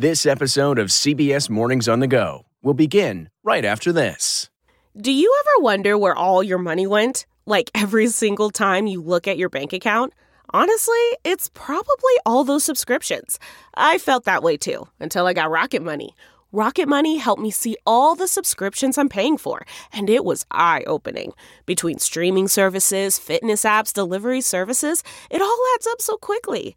This episode of CBS Mornings on the Go will begin right after this. Do you ever wonder where all your money went? Like every single time you look at your bank account? Honestly, it's probably all those subscriptions. I felt that way too until I got Rocket Money. Rocket Money helped me see all the subscriptions I'm paying for, and it was eye opening. Between streaming services, fitness apps, delivery services, it all adds up so quickly.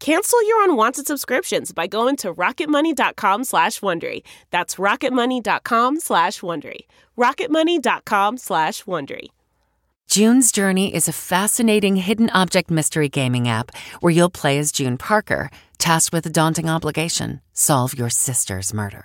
Cancel your unwanted subscriptions by going to rocketmoney.com slash Wondery. That's rocketmoney.com slash Wondery. rocketmoney.com slash Wondery. June's Journey is a fascinating hidden object mystery gaming app where you'll play as June Parker, tasked with a daunting obligation solve your sister's murder.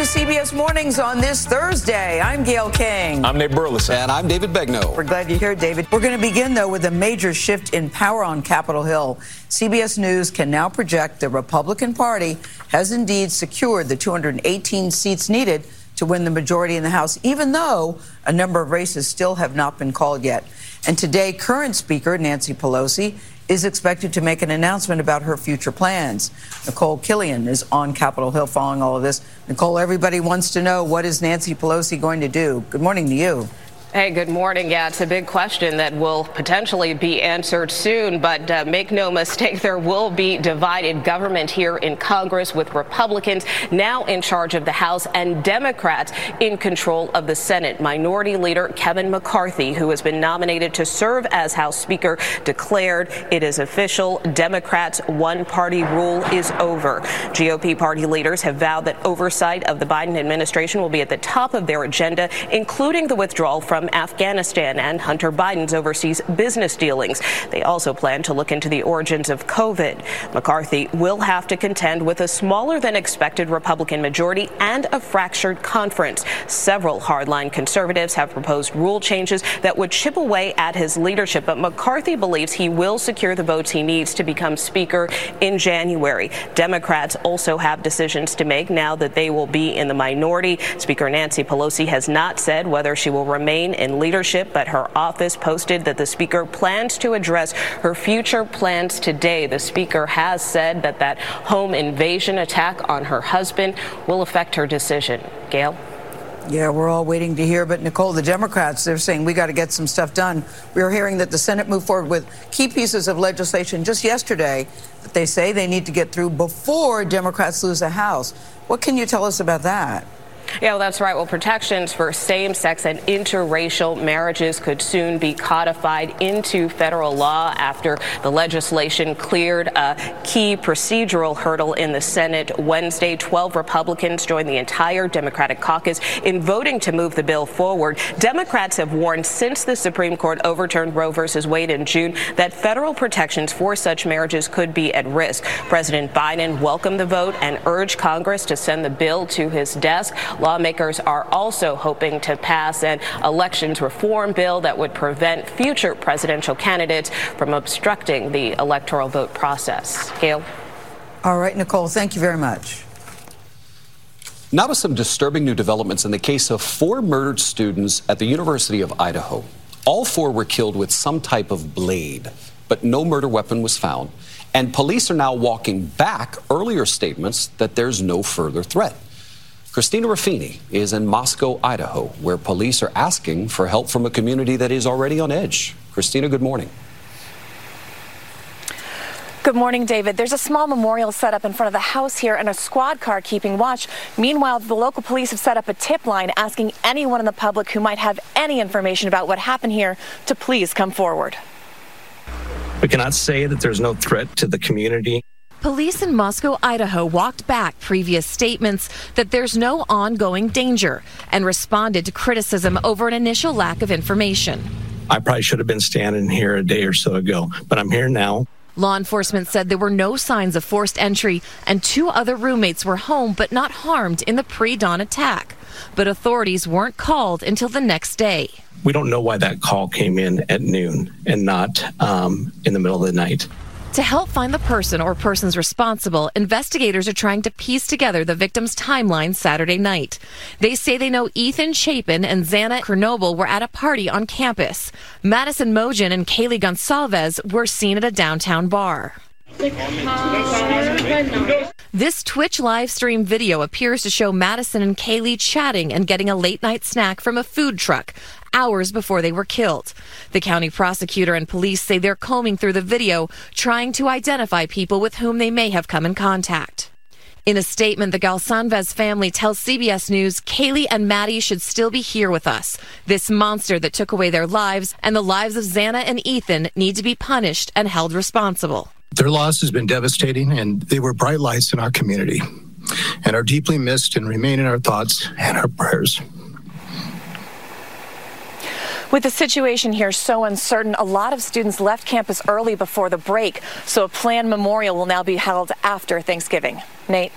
To CBS Mornings on this Thursday. I'm Gail King. I'm Nate Burleson. And I'm David Begnaud. We're glad you're here, David. We're going to begin, though, with a major shift in power on Capitol Hill. CBS News can now project the Republican Party has indeed secured the 218 seats needed to win the majority in the House, even though a number of races still have not been called yet. And today, current Speaker Nancy Pelosi is expected to make an announcement about her future plans. Nicole Killion is on Capitol Hill following all of this. Nicole, everybody wants to know what is Nancy Pelosi going to do? Good morning to you. Hey, good morning. Yeah, it's a big question that will potentially be answered soon, but uh, make no mistake, there will be divided government here in Congress with Republicans now in charge of the House and Democrats in control of the Senate. Minority Leader Kevin McCarthy, who has been nominated to serve as House Speaker, declared it is official. Democrats' one party rule is over. GOP party leaders have vowed that oversight of the Biden administration will be at the top of their agenda, including the withdrawal from from Afghanistan and Hunter Biden's overseas business dealings. They also plan to look into the origins of COVID. McCarthy will have to contend with a smaller than expected Republican majority and a fractured conference. Several hardline conservatives have proposed rule changes that would chip away at his leadership, but McCarthy believes he will secure the votes he needs to become Speaker in January. Democrats also have decisions to make now that they will be in the minority. Speaker Nancy Pelosi has not said whether she will remain in leadership, but her office posted that the Speaker plans to address her future plans today. The Speaker has said that that home invasion attack on her husband will affect her decision. Gail? Yeah, we're all waiting to hear. But Nicole, the Democrats, they're saying we got to get some stuff done. We are hearing that the Senate moved forward with key pieces of legislation just yesterday that they say they need to get through before Democrats lose the House. What can you tell us about that? Yeah, well, that's right. Well, protections for same sex and interracial marriages could soon be codified into federal law after the legislation cleared a key procedural hurdle in the Senate Wednesday. 12 Republicans joined the entire Democratic caucus in voting to move the bill forward. Democrats have warned since the Supreme Court overturned Roe v. Wade in June that federal protections for such marriages could be at risk. President Biden welcomed the vote and urged Congress to send the bill to his desk. Lawmakers are also hoping to pass an elections reform bill that would prevent future presidential candidates from obstructing the electoral vote process. Gail? All right, Nicole, thank you very much. Now to some disturbing new developments in the case of four murdered students at the University of Idaho. All four were killed with some type of blade, but no murder weapon was found. And police are now walking back earlier statements that there's no further threat. Christina Ruffini is in Moscow, Idaho, where police are asking for help from a community that is already on edge. Christina, good morning. Good morning, David. There's a small memorial set up in front of the house here and a squad car keeping watch. Meanwhile, the local police have set up a tip line asking anyone in the public who might have any information about what happened here to please come forward. We cannot say that there's no threat to the community. Police in Moscow, Idaho walked back previous statements that there's no ongoing danger and responded to criticism over an initial lack of information. I probably should have been standing here a day or so ago, but I'm here now. Law enforcement said there were no signs of forced entry, and two other roommates were home but not harmed in the pre dawn attack. But authorities weren't called until the next day. We don't know why that call came in at noon and not um, in the middle of the night. To help find the person or persons responsible, investigators are trying to piece together the victim's timeline Saturday night. They say they know Ethan Chapin and Xana Kernodle were at a party on campus. Madison Mogen and Kaylee Goncalves were seen at a downtown bar. This Twitch live stream video appears to show Madison and Kaylee chatting and getting a late night snack from a food truck hours before they were killed. The county prosecutor and police say they're combing through the video, trying to identify people with whom they may have come in contact. In a statement, the Goncalves family tells CBS News Kaylee and Maddie should still be here with us. This monster that took away their lives and the lives of Xana and Ethan need to be punished and held responsible. Their loss has been devastating, and they were bright lights in our community and are deeply missed and remain in our thoughts and our prayers. With the situation here so uncertain, a lot of students left campus early before the break, so a planned memorial will now be held after Thanksgiving. Nate.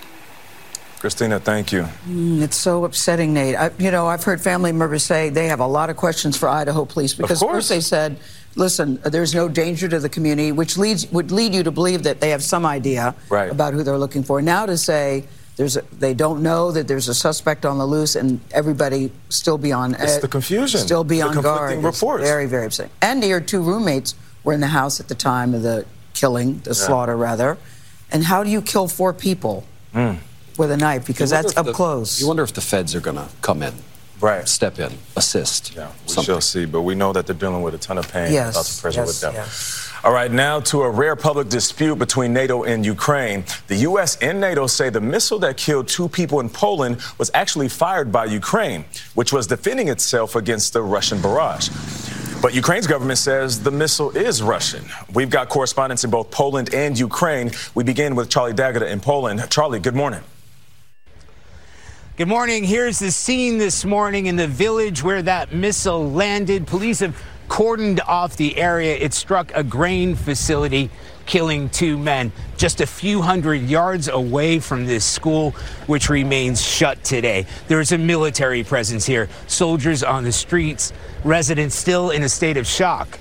Christina, thank you. Mm, it's so upsetting, Nate. I, you know, I've heard family members say they have a lot of questions for Idaho police because of first they said, listen, there's no danger to the community, which leads would lead you to believe that they have some idea right. about who they're looking for. Now to say there's a, they don't know that there's a suspect on the loose, and everybody still be on. It's uh, the confusion. Still be the on guard. Reports. It's very, very upsetting. And your two roommates were in the house at the time of the killing, the yeah. slaughter, rather. And how do you kill four people mm. with a knife? Because that's up the, close. You wonder if the feds are going to come in. Right. Step in, assist. Yeah, we something. shall see. But we know that they're dealing with a ton of pain. Yes. Thoughts of pressure yes, with them. Yes. All right, now to a rare public dispute between NATO and Ukraine. The U.S. and NATO say the missile that killed two people in Poland was actually fired by Ukraine, which was defending itself against the Russian barrage. But Ukraine's government says the missile is Russian. We've got correspondents in both Poland and Ukraine. We begin with Charlie D'Agata in Poland. Charlie, good morning. Good morning. Here's the scene this morning in the village where that missile landed. Police have cordoned off the area. It struck a grain facility, killing two men just a few hundred yards away from this school, which remains shut today. There is a military presence here, soldiers on the streets, residents still in a state of shock.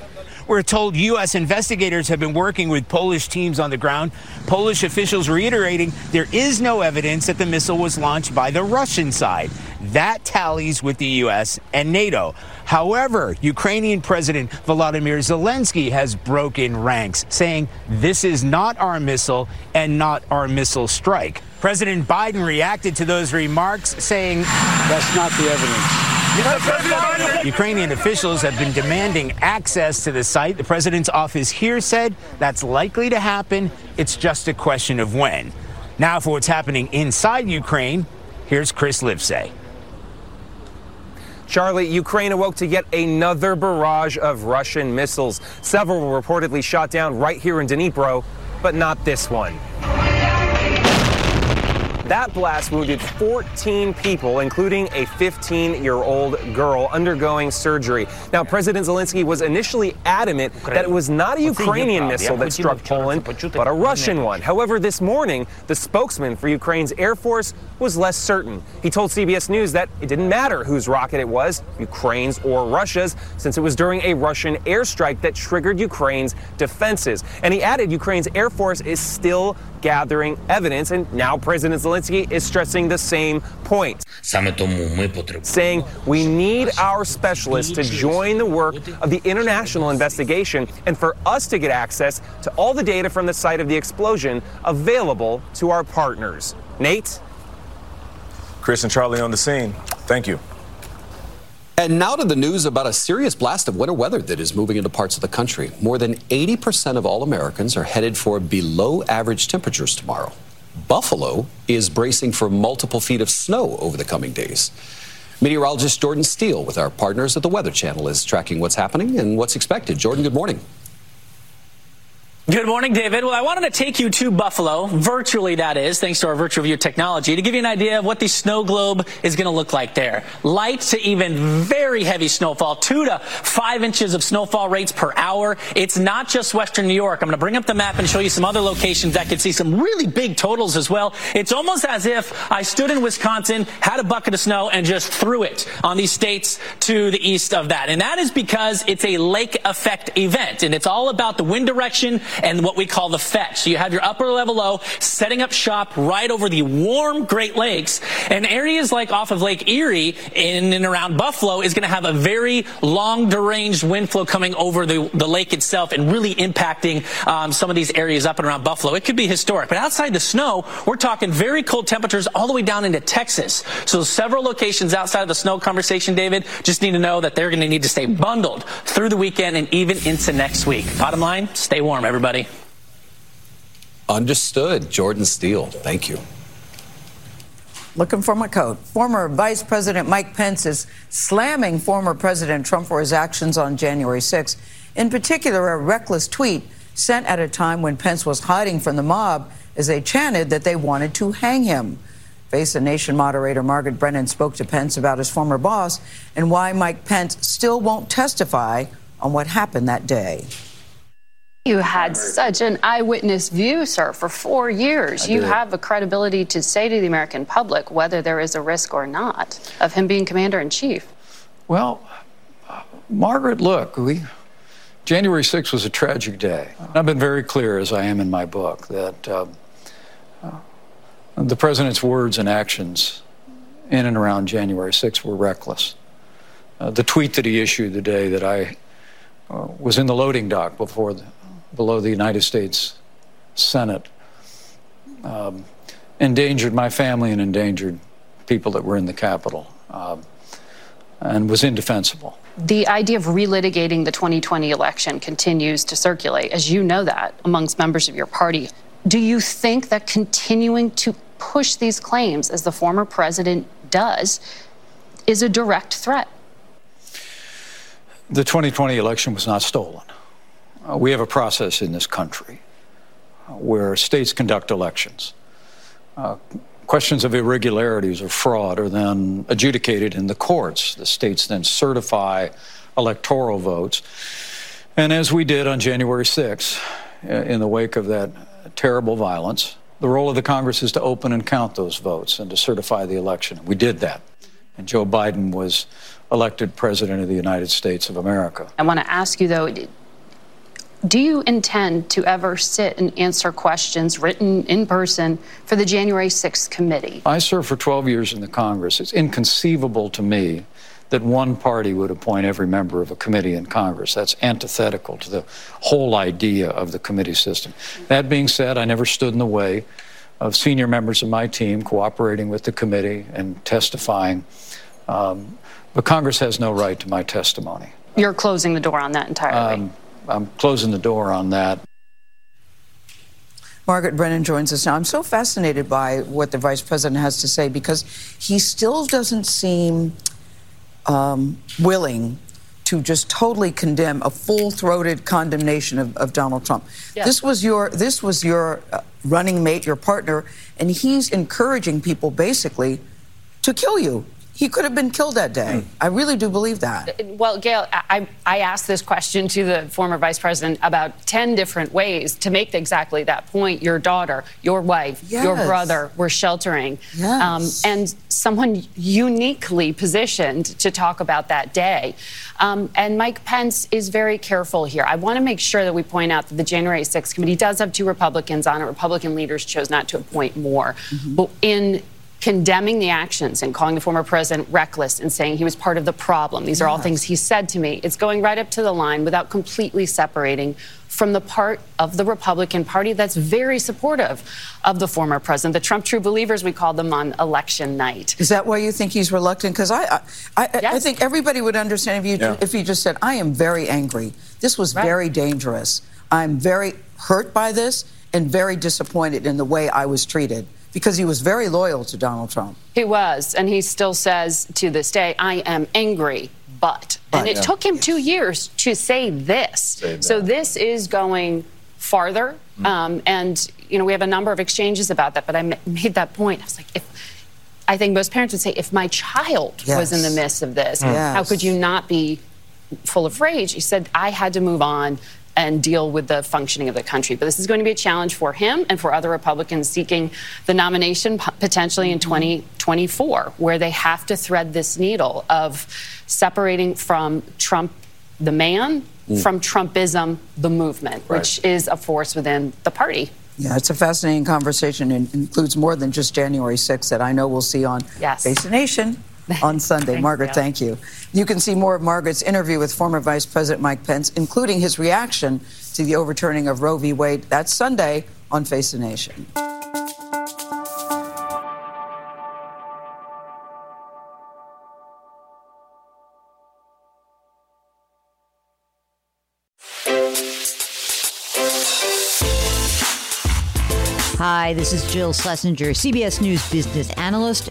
We're told U.S. investigators have been working with Polish teams on the ground. Polish officials reiterating there is no evidence that the missile was launched by the Russian side. That tallies with the U.S. and NATO. However, Ukrainian President Volodymyr Zelensky has broken ranks, saying this is not our missile and not our missile strike. President Biden reacted to those remarks, saying, That's not the evidence. Ukrainian officials have been demanding access to the site. The president's office here said that's likely to happen. It's just a question of when. Now, for what's happening inside Ukraine, here's Chris Livesay. Charlie, Ukraine awoke to yet another barrage of Russian missiles. Several were reportedly shot down right here in Dnipro, but not this one. That blast wounded 14 people, including a 15 year old girl undergoing surgery. Now, President Zelensky was initially adamant that it was not a Ukrainian missile that struck Poland, but a Russian one. However, this morning, the spokesman for Ukraine's Air Force was less certain. He told CBS News that it didn't matter whose rocket it was, Ukraine's or Russia's, since it was during a Russian airstrike that triggered Ukraine's defenses. And he added Ukraine's Air Force is still gathering evidence, and now President Zelensky is stressing the same point. Saying we need our specialists to join the work of the international investigation and for us to get access to all the data from the site of the explosion available to our partners. Nate? Chris and Charlie on the scene. Thank you. And now to the news about a serious blast of winter weather that is moving into parts of the country. More than 80% of all Americans are headed for below average temperatures tomorrow. Buffalo is bracing for multiple feet of snow over the coming days. Meteorologist Jordan Steele with our partners at the Weather Channel is tracking what's happening and what's expected. Jordan, good morning. Good morning, David. Well, I wanted to take you to Buffalo, virtually that is, thanks to our virtual view technology, to give you an idea of what the snow globe is going to look like there. Light to even very heavy snowfall, two to five inches of snowfall rates per hour. It's not just western New York. I'm going to bring up the map and show you some other locations that could see some really big totals as well. It's almost as if I stood in Wisconsin, had a bucket of snow, and just threw it on these states to the east of that. And that is because it's a lake effect event, and it's all about the wind direction and what we call the fetch. So you have your upper level low setting up shop right over the warm Great Lakes and areas like off of Lake Erie in and around Buffalo is going to have a very long deranged wind flow coming over the, the lake itself and really impacting um, some of these areas up and around Buffalo. It could be historic, but outside the snow, we're talking very cold temperatures all the way down into Texas. So several locations outside of the snow conversation, David, just need to know that they're going to need to stay bundled through the weekend and even into next week. Bottom line, stay warm, everybody everybody. Understood. Jordan Steele, thank you. Looking for my coat. Former Vice President Mike Pence is slamming former President Trump for his actions on January 6. In particular, a reckless tweet sent at a time when Pence was hiding from the mob as they chanted that they wanted to hang him. Face the Nation moderator Margaret Brennan spoke to Pence about his former boss and why Mike Pence still won't testify on what happened that day. You had such an eyewitness view, sir, for four years. You have a credibility to say to the American public whether there is a risk or not of him being commander in chief. Well, Margaret, look, we, January 6th was a tragic day. I've been very clear, as I am in my book, that uh, uh, the president's words and actions in and around January 6th were reckless. Uh, the tweet that he issued the day that I uh, was in the loading dock before the below the United States Senate um, endangered my family and endangered people that were in the Capitol um, and was indefensible. The idea of relitigating the 2020 election continues to circulate, as you know that, amongst members of your party. Do you think that continuing to push these claims, as the former president does, is a direct threat? The 2020 election was not stolen. Uh, we have a process in this country uh, where states conduct elections. Uh, questions of irregularities or fraud are then adjudicated in the courts. The states then certify electoral votes. And as we did on January 6th, uh, in the wake of that terrible violence, the role of the Congress is to open and count those votes and to certify the election. We did that. And Joe Biden was elected President of the United States of America. I want to ask you, though, do you intend to ever sit and answer questions written in person for the January 6th committee? I served for 12 years in the Congress. It's inconceivable to me that one party would appoint every member of a committee in Congress. That's antithetical to the whole idea of the committee system. That being said, I never stood in the way of senior members of my team cooperating with the committee and testifying. Um, but Congress has no right to my testimony. You're closing the door on that entirely. Um, I'm closing the door on that. Margaret Brennan joins us now. I'm so fascinated by what the vice president has to say because he still doesn't seem um, willing to just totally condemn a full-throated condemnation of, of Donald Trump. Yes. This was your this was your uh, running mate, your partner, and he's encouraging people basically to kill you. He could have been killed that day. I really do believe that. Uh, well, Gail, I, I asked this question to the former vice president about 10 different ways to make exactly that point. Your daughter, your wife, yes. your brother were sheltering. Yes. Um, and someone uniquely positioned to talk about that day. Um, and Mike Pence is very careful here. I want to make sure that we point out that the January 6th committee does have two Republicans on it. Republican leaders chose not to appoint more. Mm-hmm. But in condemning the actions and calling the former president reckless and saying he was part of the problem. These are all things he said to me. It's going right up to the line without completely separating from the part of the Republican Party that's very supportive of the former president. The Trump true believers, we call them on election night. Is that why you think he's reluctant? Because I, I, I, Yes. I think everybody would understand if you Yeah. if you just said, "I am very angry. This was very dangerous. I'm very hurt by this and very disappointed in the way I was treated." Because he was very loyal to Donald Trump. He was, and he still says to this day, I am angry, but. and it yeah. took him two years to say this. So this is going farther. Mm. Um, and, you know, we have a number of exchanges about that, but I made that point. I was like, if. I think most parents would say, if my child was in the midst of this, Mm. how could you not be full of rage? He said, I had to move on and deal with the functioning of the country. But this is going to be a challenge for him and for other Republicans seeking the nomination potentially in 2024, where they have to thread this needle of separating from Trump, the man, Mm. from Trumpism, the movement, which is a force within the party. Yeah, it's a fascinating conversation and includes more than just January 6th that I know we'll see on Yes. Face the Nation on Sunday. Thanks, Margaret, Gail. thank you. You can see more of Margaret's interview with former Vice President Mike Pence, including his reaction to the overturning of Roe v. Wade. That's Sunday on Face the Nation. Hi, this is Jill Schlesinger, CBS News business analyst,